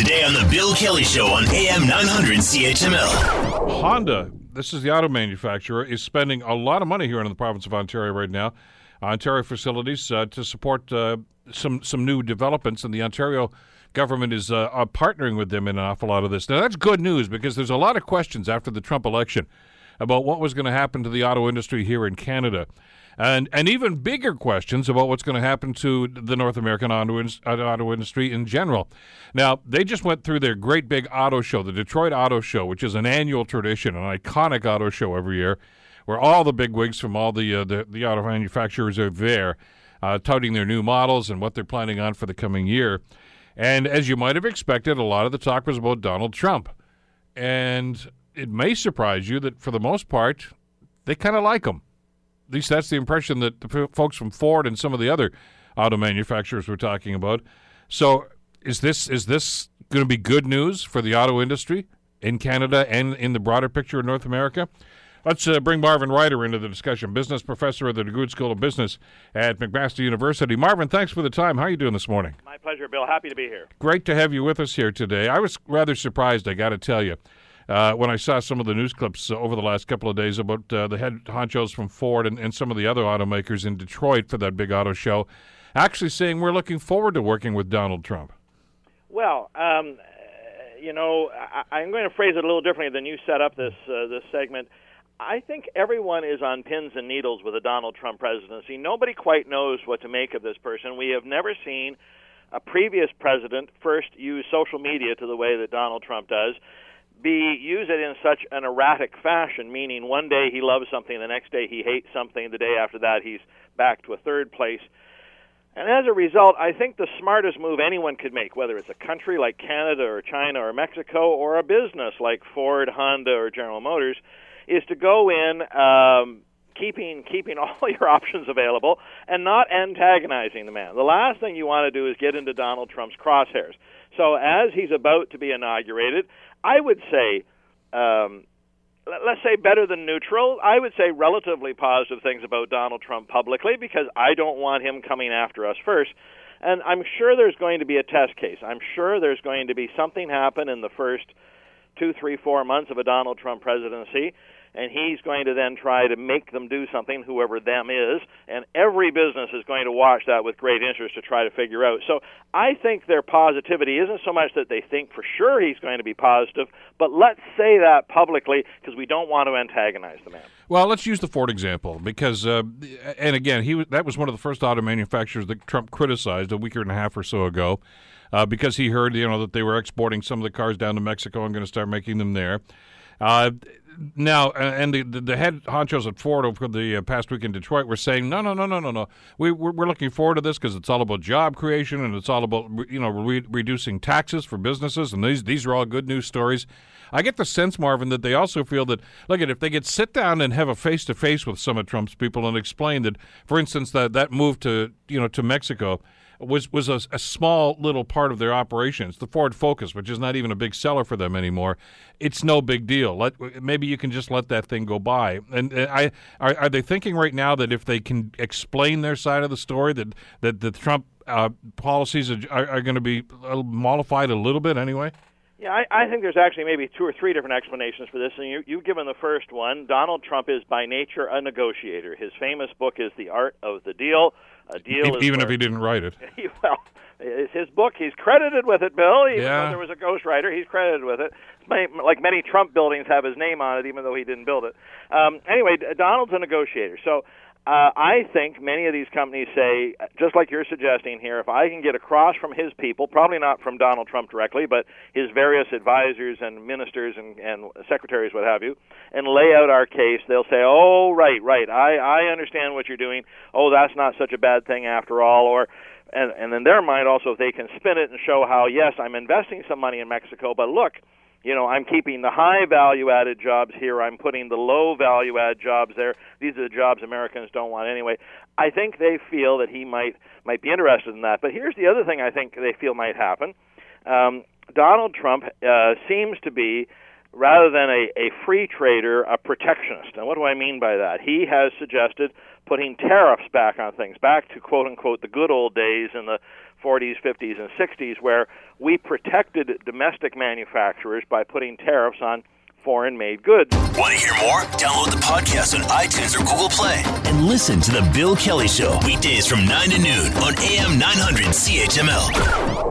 Today on The Bill Kelly Show on AM 900 CHML. Honda, this is the auto manufacturer, is spending a lot of money here in the province of Ontario right now. Ontario facilities uh, to support uh, some some new developments, and the Ontario government is uh, partnering with them in an awful lot of this. Now that's good news because there's a lot of questions after the Trump election about what was going to happen to the auto industry here in Canada and and even bigger questions about what's going to happen to the North American auto, in, auto industry in general. Now, they just went through their great big auto show, the Detroit Auto Show, which is an annual tradition, an iconic auto show every year, where all the big wigs from all the uh, the, the, auto manufacturers are there, uh, touting their new models and what they're planning on for the coming year. And as you might have expected, a lot of the talk was about Donald Trump. And it may surprise you that for the most part, they kind of like them. at least that's the impression that the folks from Ford and some of the other auto manufacturers were talking about. So, is this is this going to be good news for the auto industry in Canada and in the broader picture of North America? Let's uh, bring Marvin Ryder into the discussion, business professor at the DeGroote School of Business at McMaster University. Marvin, thanks for the time. How are you doing this morning? My pleasure, Bill. Happy to be here. Great to have you with us here today. I was rather surprised, I got to tell you uh, when I saw some of the news clips uh, over the last couple of days about uh, the head honchos from Ford and, and some of the other automakers in Detroit for that big auto show, actually saying we're looking forward to working with Donald Trump. Well, um, you know, I, am going to phrase it a little differently than you set up this uh, this segment. I think everyone is on pins and needles with the Donald Trump presidency. Nobody quite knows what to make of this person. We have never seen a previous president first use social media to the way that Donald Trump does. B, use it in such an erratic fashion, meaning one day he loves something, the next day he hates something, the day after that he's back to a third place. And as a result, I think the smartest move anyone could make, whether it's a country like Canada or China or Mexico or a business like Ford, Honda, or General Motors, is to go in um, keeping keeping all your options available and not antagonizing the man. The last thing you want to do is get into Donald Trump's crosshairs. So as he's about to be inaugurated, I would say, um, let's say better than neutral. I would say relatively positive things about Donald Trump publicly because I don't want him coming after us first. And I'm sure there's going to be a test case. I'm sure there's going to be something happen in the first two, three, four months of a Donald Trump presidency and he's going to then try to make them do something, whoever them is, and every business is going to watch that with great interest to try to figure out. So I think their positivity isn't so much that they think for sure he's going to be positive, but let's say that publicly because we don't want to antagonize the man. Well, let's use the Ford example because, uh, and again, he was, that was one of the first auto manufacturers that Trump criticized a week and a half or so ago. Uh, because he heard, you know, that they were exporting some of the cars down to Mexico and going to start making them there. Uh, now, uh, and the, the head honchos at Ford over the uh, past week in Detroit were saying, no, no, no, no, no, no. We, we're, we're looking forward to this because it's all about job creation and it's all about you know re- reducing taxes for businesses, and these these are all good news stories. I get the sense, Marvin, that they also feel that look at if they could sit down and have a face to face with some of Trump's people and explain that, for instance, that that move to you know to Mexico was was a, a, small little part of their operations. The Ford Focus, which is not even a big seller for them anymore, it's no big deal. Let maybe you can just let that thing go by. And uh, I are, are they thinking right now that if they can explain their side of the story, that that the Trump uh, policies are, are, are going to be mollified a little bit anyway? Yeah, I, I think there's actually maybe two or three different explanations for this, and you, you've given the first one. Donald Trump is by nature a negotiator. His famous book is The Art of the Deal. A deal e- even where, if he didn't write it. well, it's his book. He's credited with it, Bill. Even yeah. though there was a ghostwriter, he's credited with it. Like many Trump buildings have his name on it, even though he didn't build it. Um, anyway, Donald's a negotiator. So uh, I think many of these companies say, just like you're suggesting here, if I can get across from his people, probably not from Donald Trump directly, but his various advisors and ministers and, and secretaries, what have you, and lay out our case, they'll say, oh, right, right, I, I understand what you're doing. Oh, that's not such a bad thing after all. Or, and, and in their mind also, if they can spin it and show how, yes, I'm investing some money in Mexico, but look, you know, I'm keeping the high value added jobs here. I'm putting the low value add jobs there. These are the jobs Americans don't want anyway. I think they feel that he might might be interested in that. But here's the other thing I think they feel might happen. Um, Donald Trump uh, seems to be rather than a, a free trader, a protectionist. And what do I mean by that? He has suggested putting tariffs back on things, back to quote unquote the good old days in the 40s, 50s, and 60s, where we protected domestic manufacturers by putting tariffs on foreign made goods. Want to hear more? Download the podcast on iTunes or Google Play and listen to The Bill Kelly Show weekdays from 9 to noon on AM 900 CHML.